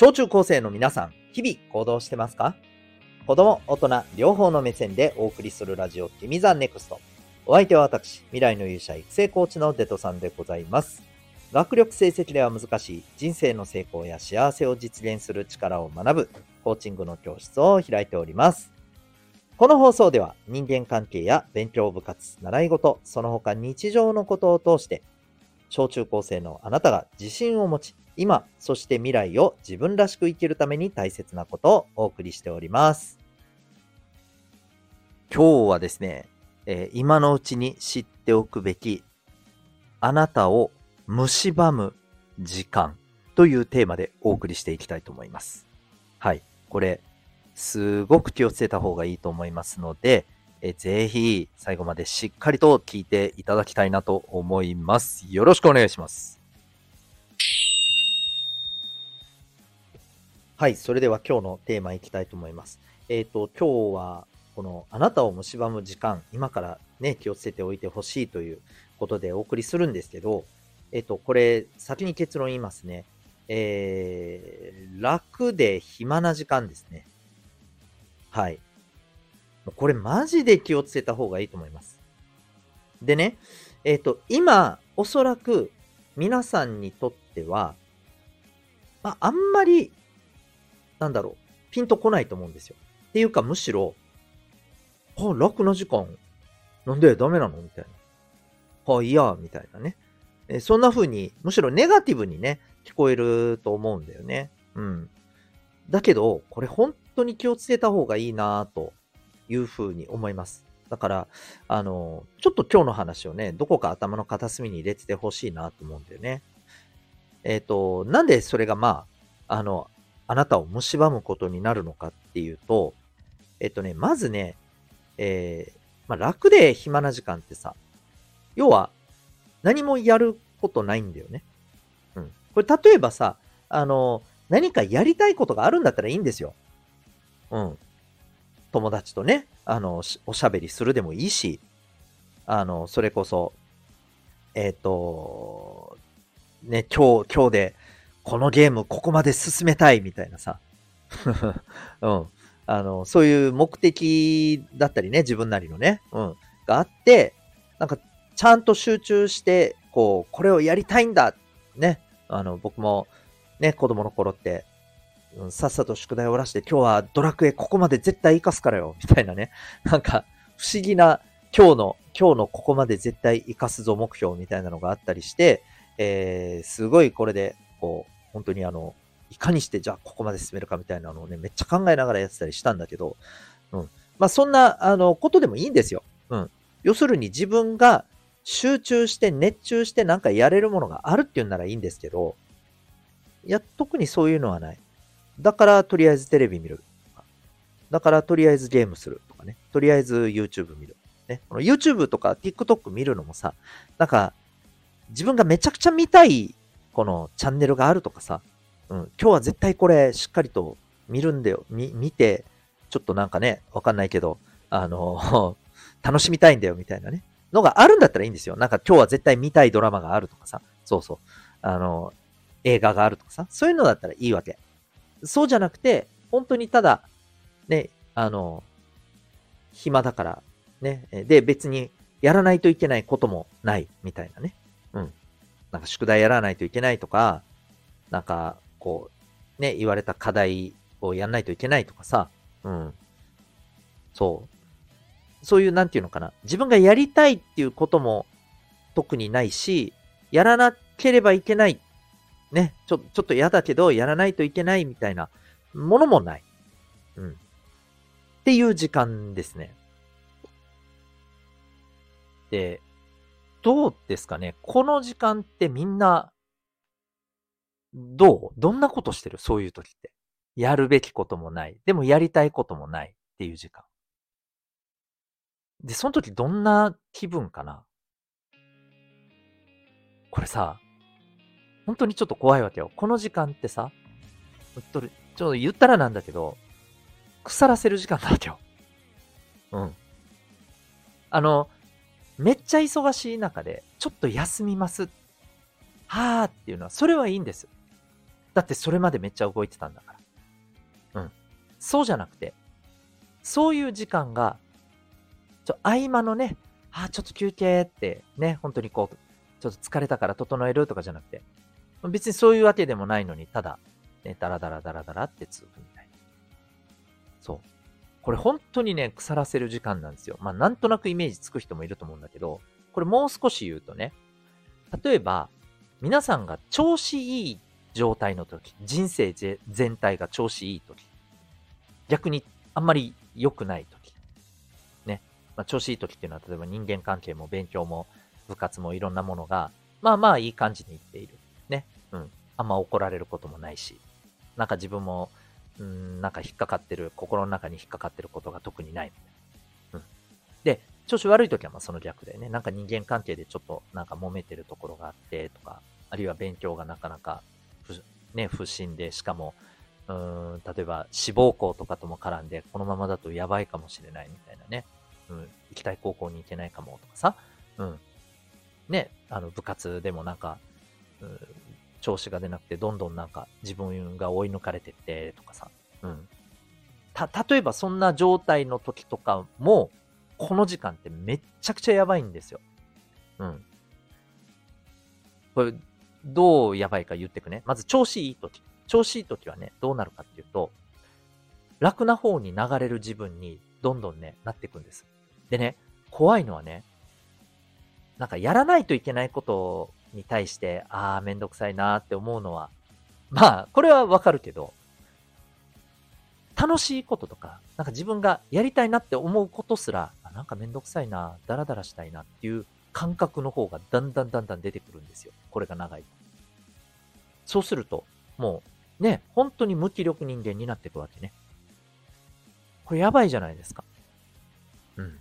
小中高生の皆さん、日々行動してますか？子供、大人、両方の目線でお送りするラジオ、君ザネクスト。お相手は私、未来の勇者育成コーチのデトさんでございます。学力成績では難しい人生の成功や幸せを実現する力を学ぶコーチングの教室を開いております。この放送では人間関係や勉強部活、習い事、その他日常のことを通して小中高生のあなたが自信を持ち、今、そして未来を自分らしく生きるために大切なことをお送りしております。今日はですね、えー、今のうちに知っておくべき、あなたを蝕む時間というテーマでお送りしていきたいと思います。はい。これ、すごく気をつけた方がいいと思いますので、えぜひ最後までしっかりと聞いていただきたいなと思います。よろしくお願いします。はい、それでは今日のテーマいきたいと思います。えっ、ー、と、今日はこのあなたを蝕む時間、今からね、気をつけておいてほしいということでお送りするんですけど、えっ、ー、と、これ先に結論言いますね。えー、楽で暇な時間ですね。はい。これマジで気をつけた方がいいと思います。でね、えっ、ー、と、今、おそらく皆さんにとっては、まあ、あんまり、なんだろう、ピンとこないと思うんですよ。っていうか、むしろ、あ、楽な時間、なんでダメなの？みたいな。はあ、いや、みたいなね。えそんな風に、むしろネガティブにね、聞こえると思うんだよね。うん。だけど、これ本当に気をつけた方がいいなというふうに思います。だから、あの、ちょっと今日の話をね、どこか頭の片隅に入れててほしいなと思うんだよね。えっ、ー、と、なんでそれがまあ、あの、あなたを蝕むことになるのかっていうと、えっ、ー、とね、まずね、えー、まあ、楽で暇な時間ってさ、要は何もやることないんだよね。うん。これ例えばさ、あの、何かやりたいことがあるんだったらいいんですよ。うん。友達とね、あの、おしゃべりするでもいいし、あの、それこそ、えっ、ー、と、ね、今日、今日で、このゲームここまで進めたいみたいなさ、うん。あの、そういう目的だったりね、自分なりのね、うん、があって、なんか、ちゃんと集中して、こう、これをやりたいんだ、ね、あの、僕も、ね、子供の頃って、うん、さっさと宿題を終わらして、今日はドラクエここまで絶対活かすからよ、みたいなね。なんか、不思議な、今日の、今日のここまで絶対活かすぞ目標みたいなのがあったりして、えー、すごいこれで、こう、本当にあの、いかにしてじゃあここまで進めるかみたいなのをね、めっちゃ考えながらやってたりしたんだけど、うん。まあそんな、あの、ことでもいいんですよ。うん。要するに自分が集中して熱中してなんかやれるものがあるっていうんならいいんですけど、いや、特にそういうのはない。だからとりあえずテレビ見る。だからとりあえずゲームするとかね。とりあえず YouTube 見る。ね。この YouTube とか TikTok 見るのもさ、なんか自分がめちゃくちゃ見たいこのチャンネルがあるとかさ、うん、今日は絶対これしっかりと見るんだよ。見、見て、ちょっとなんかね、わかんないけど、あの、楽しみたいんだよみたいなね。のがあるんだったらいいんですよ。なんか今日は絶対見たいドラマがあるとかさ。そうそう。あの、映画があるとかさ。そういうのだったらいいわけ。そうじゃなくて、本当にただ、ね、あの、暇だから、ね、で、別にやらないといけないこともないみたいなね。うん。なんか宿題やらないといけないとか、なんか、こう、ね、言われた課題をやらないといけないとかさ、うん。そう。そういう、なんていうのかな。自分がやりたいっていうことも特にないし、やらなければいけないね、ちょ、ちょっと嫌だけど、やらないといけないみたいなものもない。うん。っていう時間ですね。で、どうですかね？この時間ってみんな、どう？どんなことしてる？そういう時って。やるべきこともない。でもやりたいこともないっていう時間。で、その時どんな気分かな？これさ、本当にちょっと怖いわけよ。この時間ってさ、ちょっと言ったらなんだけど、腐らせる時間なわけよ。うん。あの、めっちゃ忙しい中で、ちょっと休みます。はーっていうのは、それはいいんです。だってそれまでめっちゃ動いてたんだから。うん。そうじゃなくて、そういう時間が、ちょ、合間のね、あ、ちょっと休憩ってね、本当にこう、ちょっと疲れたから整えるとかじゃなくて、別にそういうわけでもないのに、ただ、ね、ダラダラダラダラって続くみたいな。そう。これ本当にね、腐らせる時間なんですよ。まあ、なんとなくイメージつく人もいると思うんだけど、これもう少し言うとね、例えば、皆さんが調子いい状態の時、人生全体が調子いい時、逆にあんまり良くない時、ね、まあ、調子いい時っていうのは、例えば人間関係も勉強も部活もいろんなものが、まあまあいい感じにいっている。うん。あんま怒られることもないし、なんか自分も、うん、なんか引っかかってる、心の中に引っかかってることが特にないうん。で、調子悪い時はまあその逆だよね。なんか人間関係でちょっとなんか揉めてるところがあってとか、あるいは勉強がなかなかね、不審で、しかも、うん、例えば志望校とかとも絡んで、このままだとやばいかもしれないみたいなね。うん、行きたい高校に行けないかもとかさ。うん。ね、あの部活でもなんか、うん、調子が出なくて、どんどんなんか自分が追い抜かれてってとかさ。うん。た、例えばそんな状態の時とかも、この時間ってめっちゃくちゃやばいんですよ。うん。これ、どうやばいか言ってくね。まず調子いい時。調子いい時はね、どうなるかっていうと、楽な方に流れる自分にどんどんね、なっていくんです。でね、怖いのはね、なんかやらないといけないことに対して、ああ、めんどくさいなーって思うのは、まあ、これはわかるけど、楽しいこととか、なんか自分がやりたいなって思うことすら、なんかめんどくさいな、ダラダラしたいなっていう感覚の方がだんだんだんだん出てくるんですよ。これが長い。そうすると、もう、ね、本当に無気力人間になっていくわけね。これやばいじゃないですか。うん。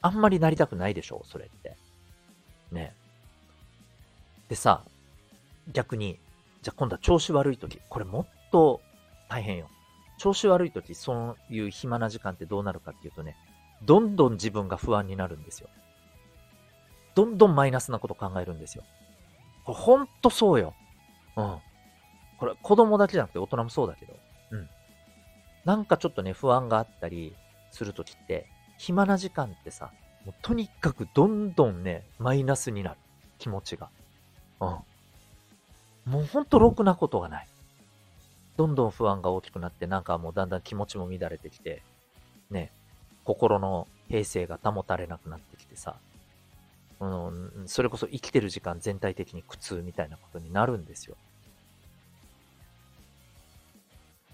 あんまりなりたくないでしょそれって。ね。でさ、逆に、じゃあ今度は調子悪い時、これもっと大変よ。調子悪い時、そういう暇な時間ってどうなるかっていうとね、どんどん自分が不安になるんですよ。どんどんマイナスなこと考えるんですよ。これほんとそうよ。うん。これ子供だけじゃなくて大人もそうだけど。うん。なんかちょっとね、不安があったりするときって、暇な時間ってさ、もうとにかくどんどんね、マイナスになる。気持ちが。うん。もうほんとろくなことがない。どんどん不安が大きくなって、なんかもうだんだん気持ちも乱れてきて、ね、心の平静が保たれなくなってきてさ、うん、それこそ生きてる時間全体的に苦痛みたいなことになるんですよ。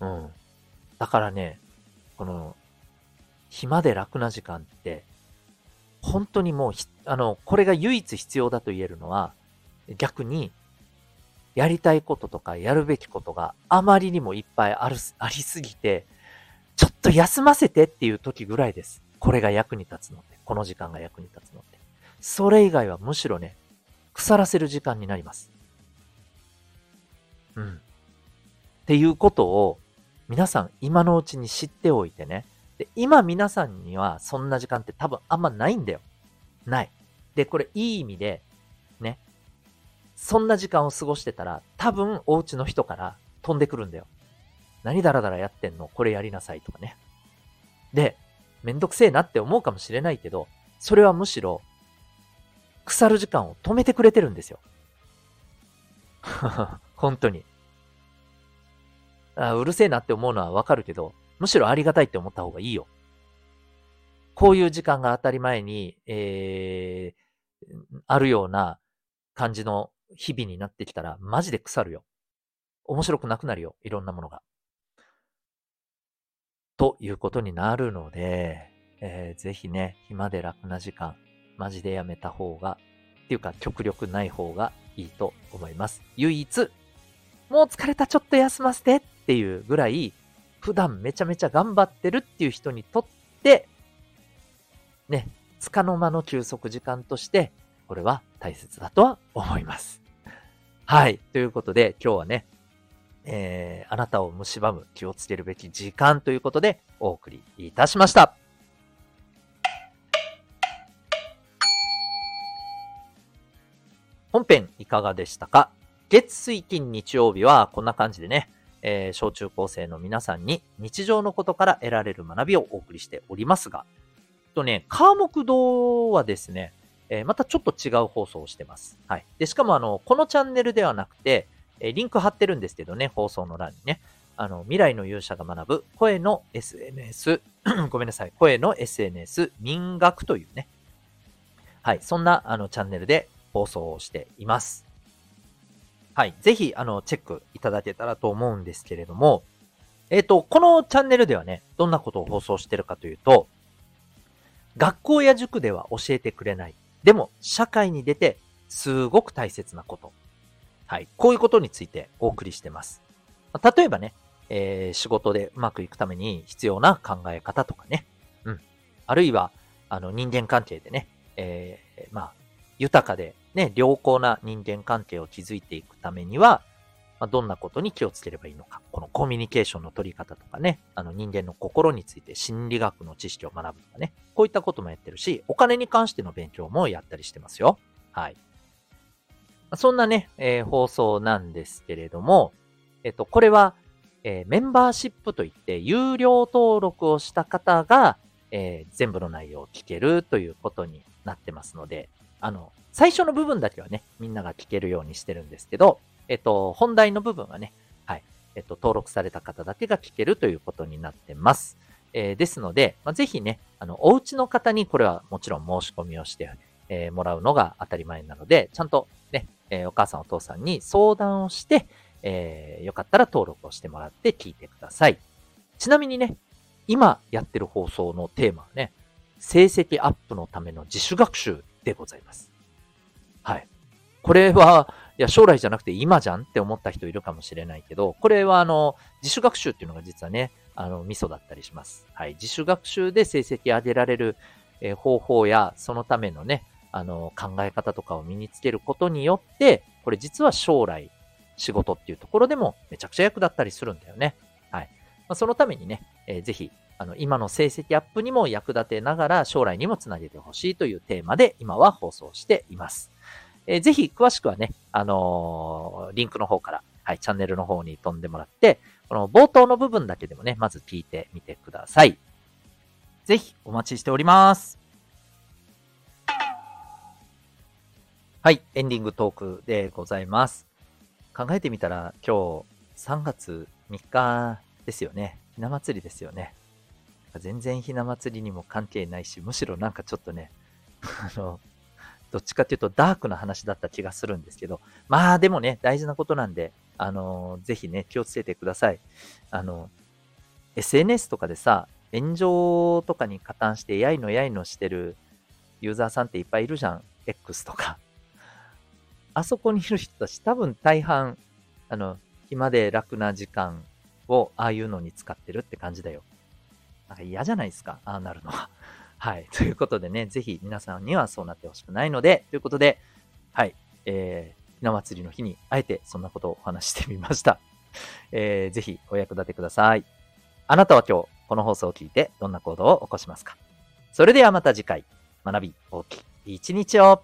うん。だからね、この、暇で楽な時間って、本当にもうあの、これが唯一必要だと言えるのは、逆に、やりたいこととかやるべきことがあまりにもいっぱいある、ありすぎて、ちょっと休ませてっていう時ぐらいです。これが役に立つので。この時間が役に立つので。それ以外はむしろね、腐らせる時間になります。うん。っていうことを、皆さん今のうちに知っておいてね。で、今皆さんにはそんな時間って多分あんまないんだよ。ない。で、これいい意味で、ね。そんな時間を過ごしてたら、多分お家の人から飛んでくるんだよ。何ダラダラやってんの？これやりなさいとかね。で、めんどくせえなって思うかもしれないけど、それはむしろ、腐る時間を止めてくれてるんですよ。本当にあ。うるせえなって思うのはわかるけど、むしろありがたいって思った方がいいよ。こういう時間が当たり前に、えー、あるような感じの日々になってきたら、マジで腐るよ。面白くなくなるよ。いろんなものが。ということになるので、えー、ぜひね、暇で楽な時間、マジでやめた方が、っていうか極力ない方がいいと思います。唯一、もう疲れた、ちょっと休ませてっていうぐらい、普段めちゃめちゃ頑張ってるっていう人にとって、ね、つかの間の休息時間として、これは大切だとは思います。はい。ということで、今日はね、えー、あなたを蝕む気をつけるべき時間ということでお送りいたしました。本編いかがでしたか？月水金日曜日はこんな感じでね、えー、小中高生の皆さんに日常のことから得られる学びをお送りしておりますが、とね、科目堂はですね、えー、またちょっと違う放送をしてます。はい。で、しかもあの、このチャンネルではなくて、えー、リンク貼ってるんですけどね、放送の欄にね。あの、未来の勇者が学ぶ声の SNS、ごめんなさい、声の SNS 民学というね、はい、そんなあのチャンネルで放送をしています。はい、ぜひあのチェックいただけたらと思うんですけれども、えっ、ー、と、このチャンネルではね、どんなことを放送してるかというと、学校や塾では教えてくれない。でも、社会に出てすごく大切なこと。はい。こういうことについてお送りしてます。例えばね、えー、仕事でうまくいくために必要な考え方とかね。うん。あるいは、あの、人間関係でね、えー、まあ、豊かでね、良好な人間関係を築いていくためには、まあ、どんなことに気をつければいいのか。このコミュニケーションの取り方とかね、あの人間の心について心理学の知識を学ぶとかね、こういったこともやってるし、お金に関しての勉強もやったりしてますよ。はい。そんなね、えー、放送なんですけれども、えっと、これは、えー、メンバーシップといって、有料登録をした方が、えー、全部の内容を聞けるということになってますので、あの、最初の部分だけはね、みんなが聞けるようにしてるんですけど、えっと、本題の部分はね、はい、えっと、登録された方だけが聞けるということになってます。えー、ですので、まあ、ぜひね、あの、お家の方にこれはもちろん申し込みをして、えー、もらうのが当たり前なので、ちゃんとね、えー、お母さんお父さんに相談をして、えー、よかったら登録をしてもらって聞いてください。ちなみにね、今やってる放送のテーマはね、成績アップのための自主学習でございます。はい。これは、いや、将来じゃなくて今じゃんって思った人いるかもしれないけど、これはあの、自主学習っていうのが実はね、あの、ミソだったりします。はい。自主学習で成績上げられる、え、方法や、そのためのね、あの、考え方とかを身につけることによって、これ実は将来、仕事っていうところでもめちゃくちゃ役立ったりするんだよね。はい。まあ、そのためにね、えー、ぜひ、あの、今の成績アップにも役立てながら将来にもつなげてほしいというテーマで今は放送しています。えー、ぜひ詳しくはね、あのー、リンクの方から、はい、チャンネルの方に飛んでもらって、この冒頭の部分だけでもね、まず聞いてみてください。ぜひお待ちしております。はい、エンディングトークでございます。考えてみたら今日3月3日ですよね。ひな祭りですよね。全然ひな祭りにも関係ないし、むしろなんかちょっとね、あの、どっちかっていうとダークな話だった気がするんですけど、まあでもね、大事なことなんで、あの、ぜひね、気をつけてください。あの、SNS とかでさ、炎上とかに加担してやいのやいのしてるユーザーさんっていっぱいいるじゃん。X とか。あそこにいる人たち多分大半、あの、暇で楽な時間をああいうのに使ってるって感じだよ。なんか嫌じゃないですか、ああなるのは。はい。ということでね、ぜひ皆さんにはそうなってほしくないので、ということで、はい。えー、ひな祭りの日にあえてそんなことをお話してみました。えー、ぜひお役立てください。あなたは今日この放送を聞いてどんな行動を起こしますかそれではまた次回、学び大きい一日を